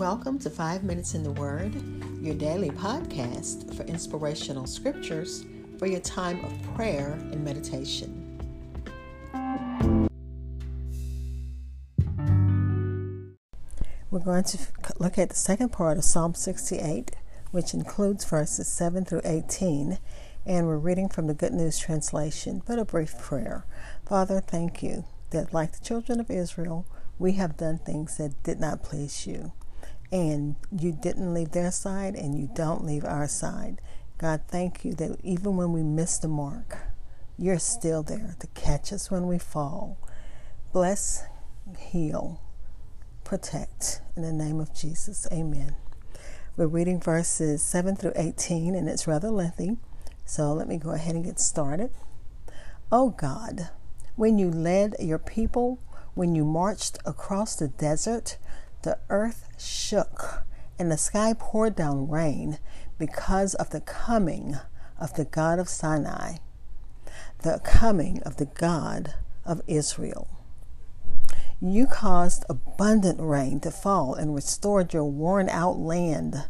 Welcome to Five Minutes in the Word, your daily podcast for inspirational scriptures for your time of prayer and meditation. We're going to look at the second part of Psalm 68, which includes verses 7 through 18, and we're reading from the Good News Translation, but a brief prayer. Father, thank you that, like the children of Israel, we have done things that did not please you and you didn't leave their side and you don't leave our side. God, thank you that even when we miss the mark, you're still there to catch us when we fall. Bless, heal, protect. In the name of Jesus, amen. We're reading verses 7 through 18, and it's rather lengthy, so let me go ahead and get started. Oh God, when you led your people, when you marched across the desert, the earth shook, and the sky poured down rain because of the coming of the God of Sinai, the coming of the God of Israel. You caused abundant rain to fall and restored your worn out land.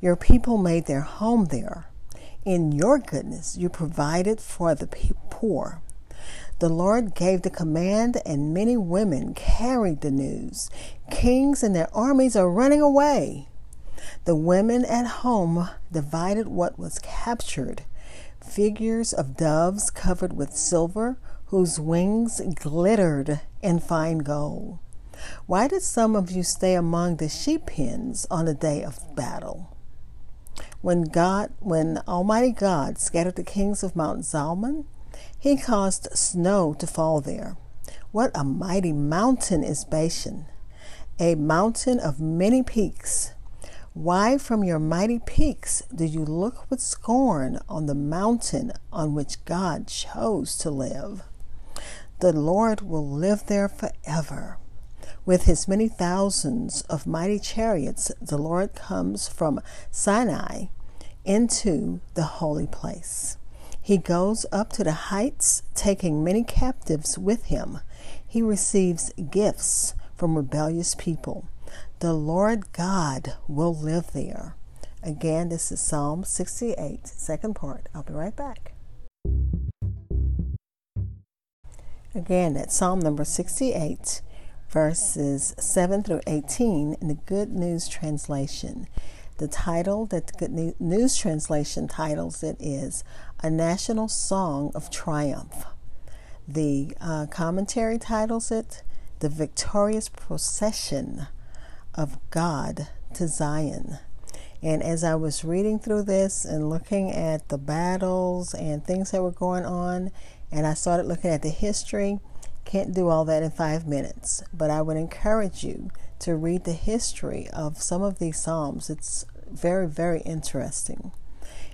Your people made their home there. In your goodness, you provided for the poor. The Lord gave the command, and many women carried the news. Kings and their armies are running away. The women at home divided what was captured figures of doves covered with silver, whose wings glittered in fine gold. Why did some of you stay among the sheep pens on the day of battle? When God, when Almighty God scattered the kings of Mount Zalmon, he caused snow to fall there. What a mighty mountain is Bashan, a mountain of many peaks. Why, from your mighty peaks, do you look with scorn on the mountain on which God chose to live? The Lord will live there forever. With his many thousands of mighty chariots, the Lord comes from Sinai into the holy place. He goes up to the heights, taking many captives with him. He receives gifts from rebellious people. The Lord God will live there. Again, this is Psalm 68, second part. I'll be right back. Again, that's Psalm number 68, verses 7 through 18 in the Good News Translation. The title that the Good News Translation titles it is A National Song of Triumph. The uh, commentary titles it The Victorious Procession of God to Zion. And as I was reading through this and looking at the battles and things that were going on, and I started looking at the history, can't do all that in five minutes, but I would encourage you to read the history of some of these Psalms. It's very, very interesting.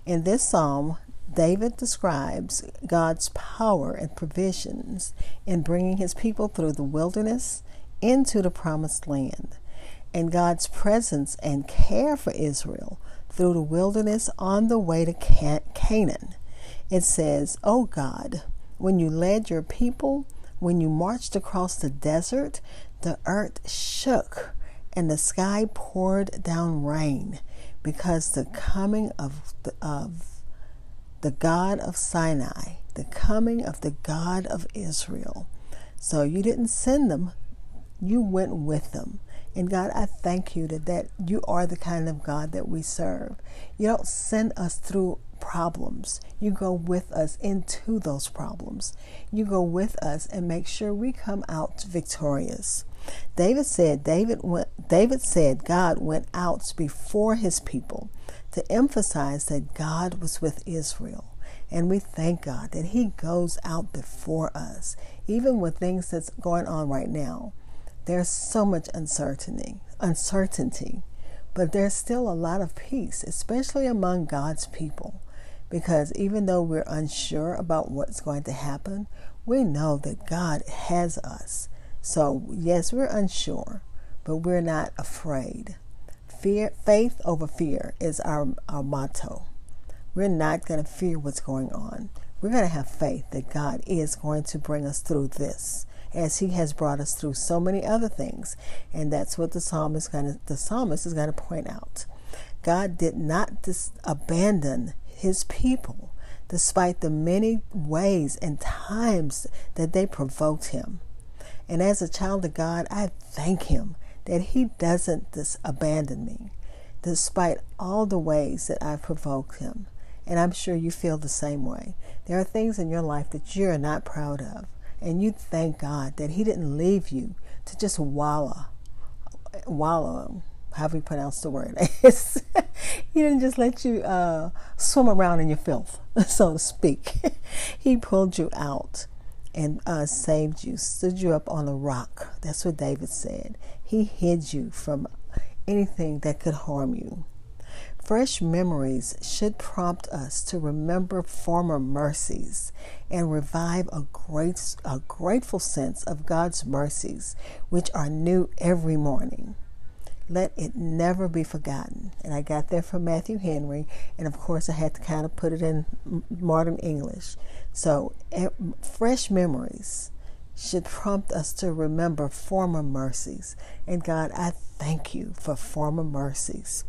In this psalm, David describes God's power and provisions in bringing his people through the wilderness into the promised land, and God's presence and care for Israel through the wilderness on the way to Canaan. It says, O God, when you led your people, when you marched across the desert, the earth shook and the sky poured down rain because the coming of the, of the God of Sinai, the coming of the God of Israel. So you didn't send them, you went with them. And God, I thank you that, that you are the kind of God that we serve. You don't send us through problems. You go with us into those problems. You go with us and make sure we come out victorious. David said David went, David said God went out before his people to emphasize that God was with Israel. And we thank God that he goes out before us even with things that's going on right now. There's so much uncertainty, uncertainty, but there's still a lot of peace, especially among God's people. Because even though we're unsure about what's going to happen, we know that God has us. So, yes, we're unsure, but we're not afraid. Fear, faith over fear is our, our motto. We're not going to fear what's going on. We're going to have faith that God is going to bring us through this as He has brought us through so many other things. And that's what the psalmist to the psalmist is going to point out. God did not dis- abandon His people despite the many ways and times that they provoked Him. And as a child of God, I thank Him that He doesn't dis- abandon me despite all the ways that I've provoked Him. And I'm sure you feel the same way. There are things in your life that you're not proud of. And you thank God that He didn't leave you to just wallow, wallow, however we pronounce the word. he didn't just let you uh, swim around in your filth, so to speak. he pulled you out and uh, saved you, stood you up on a rock. That's what David said. He hid you from anything that could harm you. Fresh memories should prompt us to remember former mercies and revive a great a grateful sense of God's mercies which are new every morning. Let it never be forgotten. And I got that from Matthew Henry, and of course I had to kind of put it in modern English. So, eh, fresh memories should prompt us to remember former mercies. And God, I thank you for former mercies.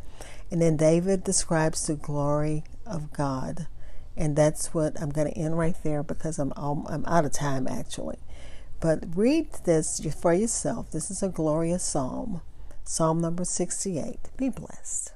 And then David describes the glory of God. And that's what I'm going to end right there because I'm, I'm out of time actually. But read this for yourself. This is a glorious psalm. Psalm number 68. Be blessed.